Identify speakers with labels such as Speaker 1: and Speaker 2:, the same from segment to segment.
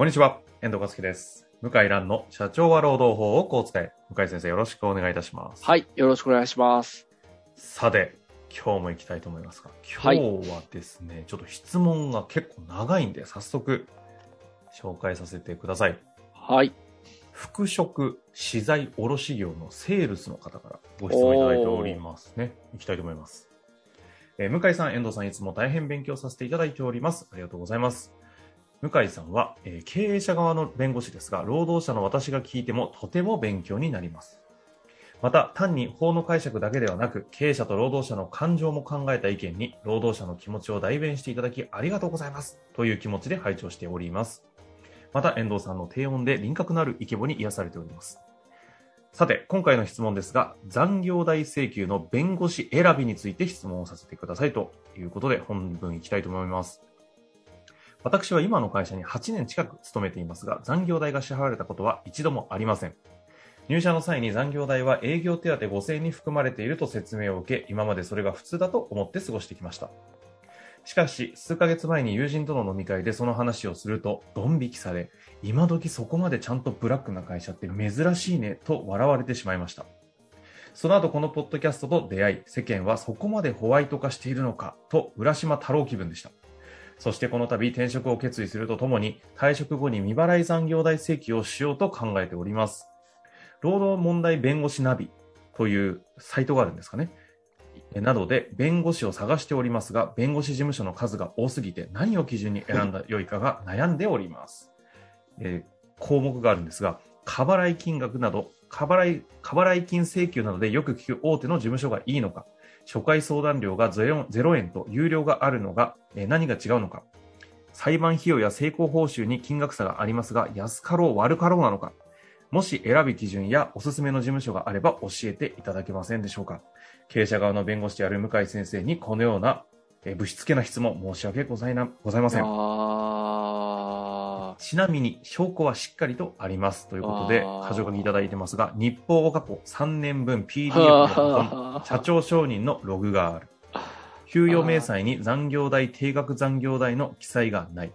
Speaker 1: こんにちは、遠藤和樹です。向井蘭の社長は労働法をこう使え。向井先生よろしくお願いいたします。
Speaker 2: はい、よろしくお願いします。
Speaker 1: さて、今日も行きたいと思いますが、
Speaker 2: はい
Speaker 1: 今日はですね、ちょっと質問が結構長いんで、早速紹介させてください。
Speaker 2: はい。
Speaker 1: 服飾資材卸業のセールスの方からご質問いただいておりますね。行きたいと思います。えー向井さん、遠藤さん、いつも大変勉強させていただいております。ありがとうございます。向井さんは、えー経営者側の弁護士ですが、労働者の私が聞いてもとても勉強になります。また、単に法の解釈だけではなく、経営者と労働者の感情も考えた意見に、労働者の気持ちを代弁していただきありがとうございます。という気持ちで拝聴しております。また、遠藤さんの低音で輪郭のあるイケボに癒されております。さて、今回の質問ですが、残業代請求の弁護士選びについて質問をさせてくださいということで、本文いきたいと思います。私は今の会社に8年近く勤めていますが、残業代が支払われたことは一度もありません。入社の際に残業代は営業手当5000円に含まれていると説明を受け、今までそれが普通だと思って過ごしてきました。しかし、数ヶ月前に友人との飲み会でその話をすると、ドン引きされ、今時そこまでちゃんとブラックな会社って珍しいねと笑われてしまいました。その後このポッドキャストと出会い、世間はそこまでホワイト化しているのかと浦島太郎気分でした。そしてこの度転職を決意するとともに、退職後に未払い残業代請求をしようと考えております。労働問題弁護士ナビというサイトがあるんですかね。などで弁護士を探しておりますが、弁護士事務所の数が多すぎて何を基準に選んだ良いかが悩んでおります。えー項目があるんですが、過払い金額など、過払い、過払い金請求などでよく聞く大手の事務所がいいのか、初回相談料が 0, 0円と有料があるのが、え何が違うのか、裁判費用や成功報酬に金額差がありますが、安かろう悪かろうなのか、もし選び基準やおすすめの事務所があれば教えていただけませんでしょうか。経営者側の弁護士である向井先生にこのような、えぶしつけな質問申し訳ございなございません。
Speaker 2: あ
Speaker 1: ちなみに証拠はしっかりとありますということで箇条書きいただいてますが日報を過去3年分 PDF
Speaker 2: ー
Speaker 1: の保存
Speaker 2: は。
Speaker 1: 社長承認のログがある。給与明細に残業代定額残業代の記載がない。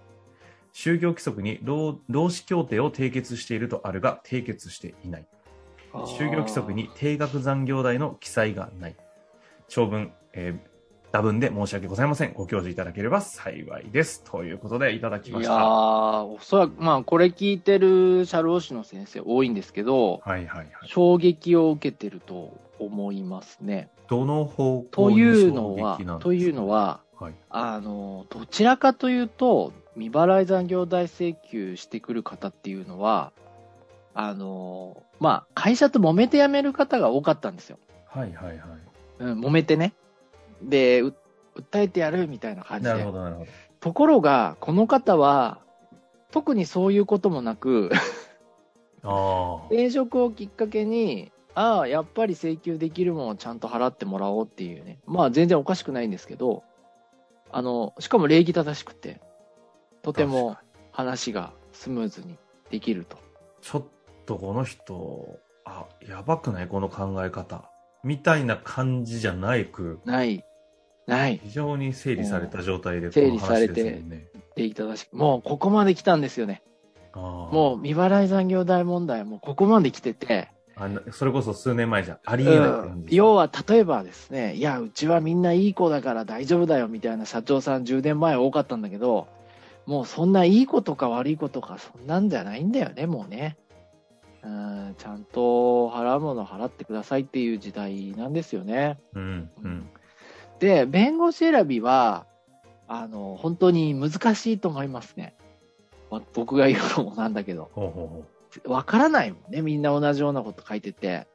Speaker 1: 就業規則に労労使協定を締結しているとあるが締結していない。就業規則に定額残業代の記載がない。長文、えー多文で申し訳ございません。ご教示いただければ幸いです。ということでいただき
Speaker 2: いや
Speaker 1: ました。
Speaker 2: ー、おそらく、まあ、これ聞いてる社労士の先生多いんですけど、
Speaker 1: はいはいはい。
Speaker 2: 衝撃を受けてると思いますね。
Speaker 1: どの方
Speaker 2: と
Speaker 1: 向に
Speaker 2: いうのは
Speaker 1: 衝撃なんです、か？
Speaker 2: というのは、
Speaker 1: はい、
Speaker 2: あの、どちらかというと、未払い残業代請求してくる方っていうのは、あの、まあ、会社と揉めて辞める方が多かったんですよ。
Speaker 1: はいはいはい。
Speaker 2: うん、揉めてね。で、う訴えてやるみたいな感じで。
Speaker 1: なるほどなるほど。
Speaker 2: ところが、この方は、特にそういうこともなく、
Speaker 1: ああ
Speaker 2: 転職をきっかけに、ああ、やっぱり請求できるものをちゃんと払ってもらおうっていうね。まあ全然おかしくないんですけど、あの、しかも礼儀正しくて、とても話がスムーズにできると。
Speaker 1: ちょっとこの人あやばくない？この考え方。みたいな感じじゃないく。
Speaker 2: ない、ない、
Speaker 1: 非常に整理された状態でこ
Speaker 2: 整理されて
Speaker 1: ですもんね
Speaker 2: 礼儀正しく。もうここまで来たんですよね。もう未払い残業代問題もここまで来てて、
Speaker 1: あなそれこそ数年前じゃありえない
Speaker 2: うん要は例えばですね、いや、うちはみんないい子だから大丈夫だよみたいな社長さん10年前多かったんだけど、もうそんないい子とか悪い子とかそんなんじゃないんだよね、もうね。うん、ちゃんと払うもの払ってくださいっていう時代なんですよね。
Speaker 1: うんうん
Speaker 2: で、弁護士選びは、あの、本当に難しいと思いますね。まあ僕が言うのもなんだけど。わからないもんね。みんな同じようなこと書いてて。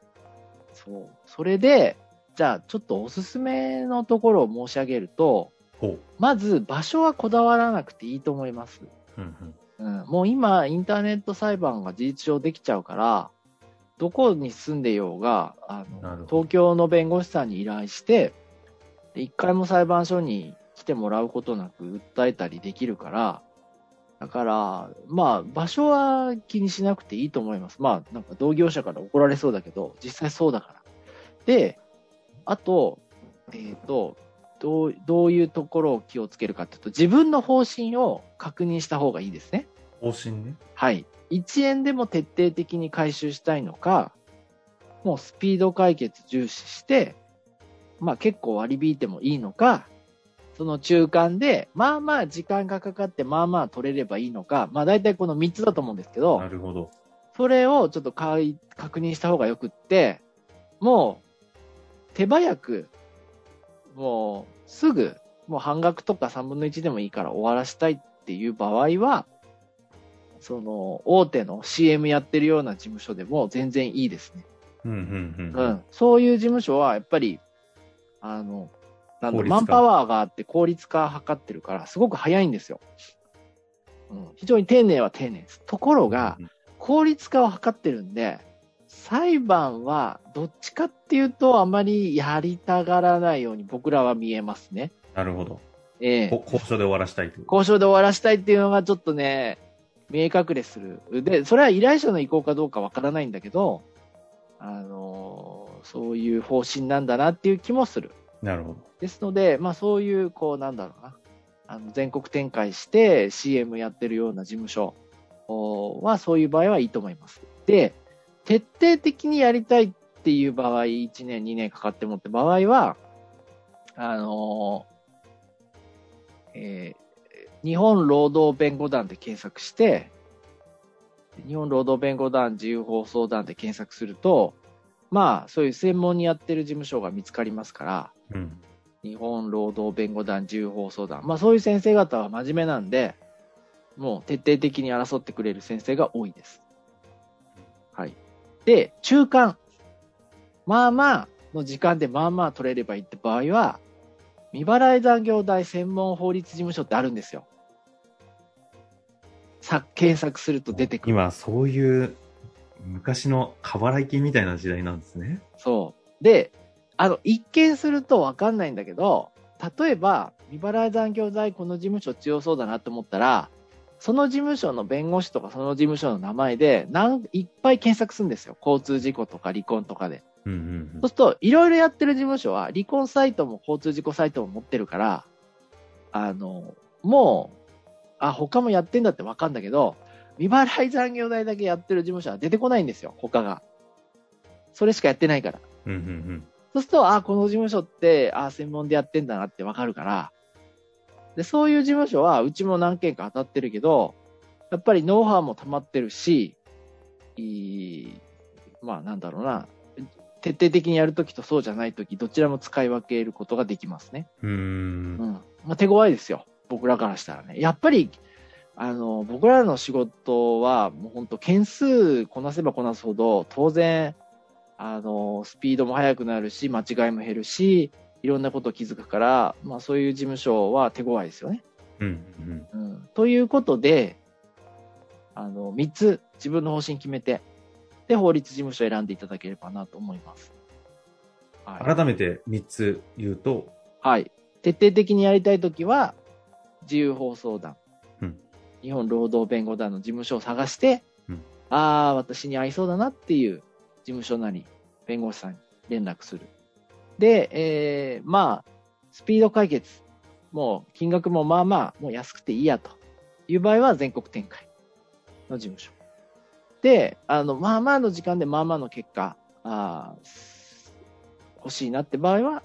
Speaker 2: そう。それで、じゃあちょっとおすすめのところを申し上げると、
Speaker 1: ほ
Speaker 2: まず場所はこだわらなくていいと思います。
Speaker 1: う。うんうん。
Speaker 2: うん、もう今、インターネット裁判が事実上できちゃうから、どこに住んでようが、あの東京の弁護士さんに依頼して、で一回も裁判所に来てもらうことなく訴えたりできるから、だから、まあ、場所は気にしなくていいと思います。まあ、なんか同業者から怒られそうだけど、実際そうだから。で、あと、えっ、と、どう、どういうところを気をつけるかっていうと、自分の方針を確認した方がいいですね。
Speaker 1: 方針ね。
Speaker 2: はい。1円でも徹底的に回収したいのか、もうスピード解決重視して、まあ結構割り引いてもいいのか、その中間で、まあまあ時間がかかって、まあまあ取れればいいのか、まあ大体この3つだと思うんですけど
Speaker 1: な、るほど。
Speaker 2: それをちょっとかい確認した方がよくって、もう手早く、もうすぐ、もう半額とか3分の1でもいいから終わらしたいっていう場合は、その大手の CM やってるような事務所でも全然いいですね。
Speaker 1: うんうんうん。
Speaker 2: うん。そういう事務所はやっぱり、あの、なんだマンパワーがあって効率化図ってるから、すごく早いんですよ。うん。非常に丁寧は丁寧です。ところが、
Speaker 1: うん
Speaker 2: 効率化を図ってるんで、裁判はどっちかっていうとあまりやりたがらないように僕らは見えますね。
Speaker 1: なるほど。
Speaker 2: ええ
Speaker 1: こ交渉で終わらしたいという。
Speaker 2: 交渉で終わらしたいっていうのがちょっとね、見え隠れする。で、それは依頼者の意向かどうかわからないんだけど、あのーそういう方針なんだなっていう気もする。
Speaker 1: なるほど。
Speaker 2: ですので、まあそういう、こう、なんだろうな。あの全国展開して CM やってるような事務所おはそういう場合はいいと思います。で、徹底的にやりたいっていう場合、1年、2年かかってもって場合は、あのーえー日本労働弁護団で検索して、日本労働弁護団自由放送団で検索すると、まあ、そういう専門にやってる事務所が見つかりますから、
Speaker 1: うん。
Speaker 2: 日本労働弁護団自由放送団。まあそういう先生方は真面目なんで、もう徹底的に争ってくれる先生が多いです。はい。で、中間。まあまあの時間でまあまあ取れればいいって場合は、未払い残業代専門法律事務所ってあるんですよ。さ、検索すると出てくる。
Speaker 1: 今、そういう昔の過払い金みたいな時代なんですね。
Speaker 2: そう。で、あの、一見するとわかんないんだけど、例えば、未払い残業代この事務所強そうだなと思ったら、その事務所の弁護士とかその事務所の名前で、なんいっぱい検索するんですよ。交通事故とか離婚とかで。
Speaker 1: うんうん
Speaker 2: そうすると、いろいろやってる事務所は、離婚サイトも交通事故サイトも持ってるから、あの、もう、あ、他もやってんだってわかんだけど、未払い残業代だけやってる事務所は出てこないんですよ、他が。それしかやってないから。
Speaker 1: うん。うんうん
Speaker 2: そうすると、あ、この事務所って、あ、専門でやってんだなってわかるから、で、そういう事務所は、うちも何件か当たってるけど、やっぱりノウハウも溜まってるし、いいまあなんだろうな、徹底的にやるときとそうじゃないとき、どちらも使い分けることができますね。
Speaker 1: うん。う
Speaker 2: ん。まあ手強いですよ。僕らからしたらね。やっぱり、あの、僕らの仕事は、もう本当件数こなせばこなすほど、当然、あの、スピードも速くなるし、間違いも減るし、いろんなこと気づくから、まあそういう事務所は手強いですよね。
Speaker 1: うんうん。
Speaker 2: うん。ということで、あの、3つ自分の方針決めて、で、法律事務所を選んでいただければなと思います。はい。
Speaker 1: 改めて3つ言うと、
Speaker 2: はい。徹底的にやりたいときは、自由放送団、
Speaker 1: うん
Speaker 2: 日本労働弁護団の事務所を探して、
Speaker 1: うん
Speaker 2: ああ、私に合いそうだなっていう事務所なり、弁護士さんに連絡する。で、えー、まあ、スピード解決。もう、金額もまあまあ、もう安くていいやという場合は全国展開の事務所。で、あの、まあまあの時間でまあまあの結果、あー欲しいなって場合は、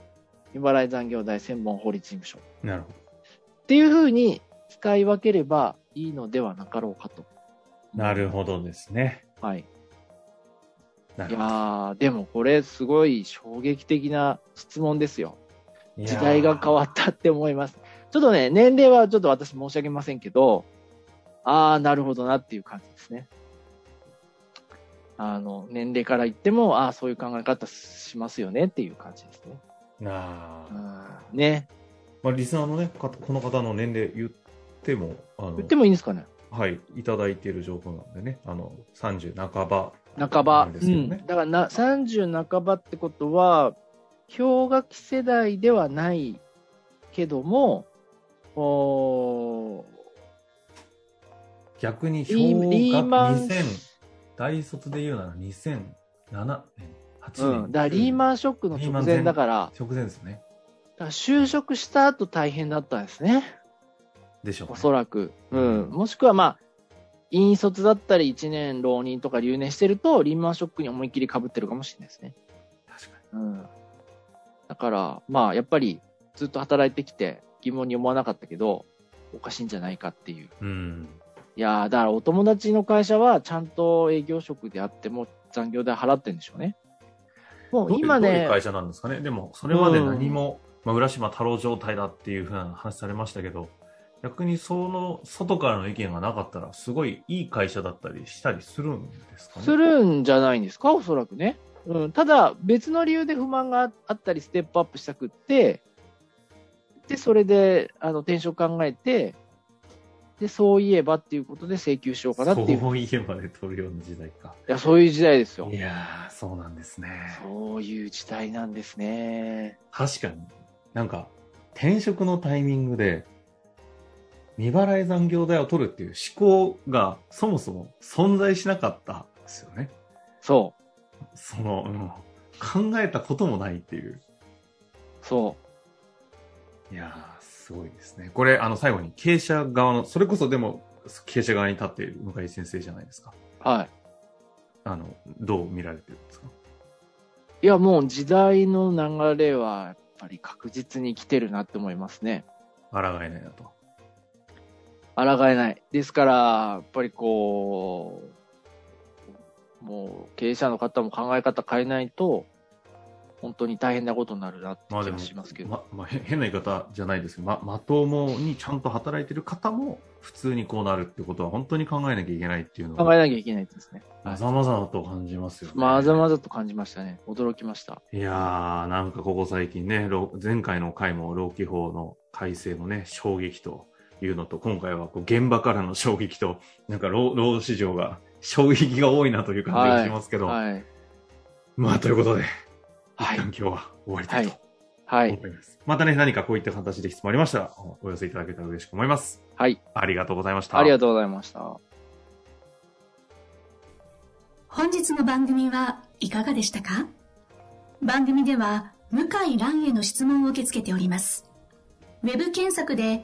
Speaker 2: 未払い残業代専門法律事務所。
Speaker 1: なるほ
Speaker 2: っていうふうに使い分ければいいのではなかろうかと。
Speaker 1: ど。なるほどですね。
Speaker 2: はい。い。やー、でもこれすごい衝撃的な質問ですよ。時代が変わったって思います。ちょっとね、年齢はちょっと私申し上げませんけど、あー、なるほどなっていう感じですね。あの、年齢から言っても、あー、そういう考え方しますよねっていう感じですね。
Speaker 1: なあ
Speaker 2: うんね。
Speaker 1: まあ、リスナーのね、かこの方の年齢言っても、あの
Speaker 2: 言ってもいいんですかね？
Speaker 1: はい、いただいている情報なんでね、あの、30半ば。
Speaker 2: 半ば。
Speaker 1: なんですよね
Speaker 2: うん。だからな、30半ばってことは、氷河期世代ではないけども、おー
Speaker 1: 逆に氷河2000、大卒で言うなら2007年、8年。
Speaker 2: うん。だリーマンショックの直前だから、
Speaker 1: 直前ですね。
Speaker 2: だから就職した後大変だったんですね。
Speaker 1: でしょう、ね。
Speaker 2: おそらく。う
Speaker 1: うん
Speaker 2: ん。もしくはまあ、引率だったり1年浪人とか留年してると、リーマンショックに思いっきり被ってるかもしれないですね。
Speaker 1: 確か
Speaker 2: うん。だから、まあ、やっぱりずっと働いてきて疑問に思わなかったけど、おかしいんじゃないかっていう。
Speaker 1: に。うん。
Speaker 2: いやーだからお友達の会社はちゃんと営業職であっても残業代払ってるんでしょうね。もう今ね
Speaker 1: どういう、会社なんですかね。でも、それまで何も、まあ、浦島太郎状態だっていうふうな話されましたけど、逆にその外からの意見がなかったら、すごいいい会社だったりしたりするんですかね？
Speaker 2: するんじゃないんですか、おそらくね。うん、ただ、別の理由で不満があったり、ステップアップしたくって、で、それで、あの、転職考えて、で、そういえばっていうことで請求しようかなっていう。い
Speaker 1: そういえばで取るような時代か。
Speaker 2: や、そういう時代ですよ
Speaker 1: い。やー、そうなんですね。
Speaker 2: そういう時代なんですね。
Speaker 1: 確かに。なんか、転職のタイミングで、未払い残業代を取るっていう思考がそもそも存在しなかったんですよね。
Speaker 2: そ
Speaker 1: その、うん、考えたこともないっていう。
Speaker 2: う、そ
Speaker 1: いやー、すごいですね。これ、あの、最後に経営者側の、それこそでも、経営者側に立っている向井先生じゃないですか。
Speaker 2: う。はい。
Speaker 1: あの、どう見られてるんですか？
Speaker 2: いや、もう時代の流れは、やっぱり確実に来てるなって思いますね。
Speaker 1: 抗えないなと。
Speaker 2: 抗えない。ですから、やっぱりこう、もう経営者の方も考え方変えないと、本当に大変なことになるなって気がしますけど。
Speaker 1: ま、まあ、へ変な言い方じゃないですけど、ま、まともにちゃんと働いてる方も普通にこうなるってことは本当に考えなきゃいけないっていうの
Speaker 2: 考
Speaker 1: が、
Speaker 2: えなきゃいけないですね。
Speaker 1: まざまざと感じますよね。
Speaker 2: まざまざと感じましたね。驚きました。
Speaker 1: いやー、なんかここ最近ね、ろ前回の回も労基法の改正のね、衝撃というのと、今回はこう現場からの衝撃と、なんか労労働市場が衝撃が多いなという感じがしますけど、
Speaker 2: はい。
Speaker 1: まあということで、
Speaker 2: はい
Speaker 1: 一旦今日は終わりたいと
Speaker 2: はい。
Speaker 1: 思います。またね、何かこういった形で質問ありましたら、おお寄せいただけたら嬉しく思います。
Speaker 2: はい。
Speaker 1: ありがとうございました。
Speaker 2: ありがとうございました。
Speaker 3: 本日の番組はいかがでしたか？番組では向井蘭への質問を受け付けております。ウェブ検索で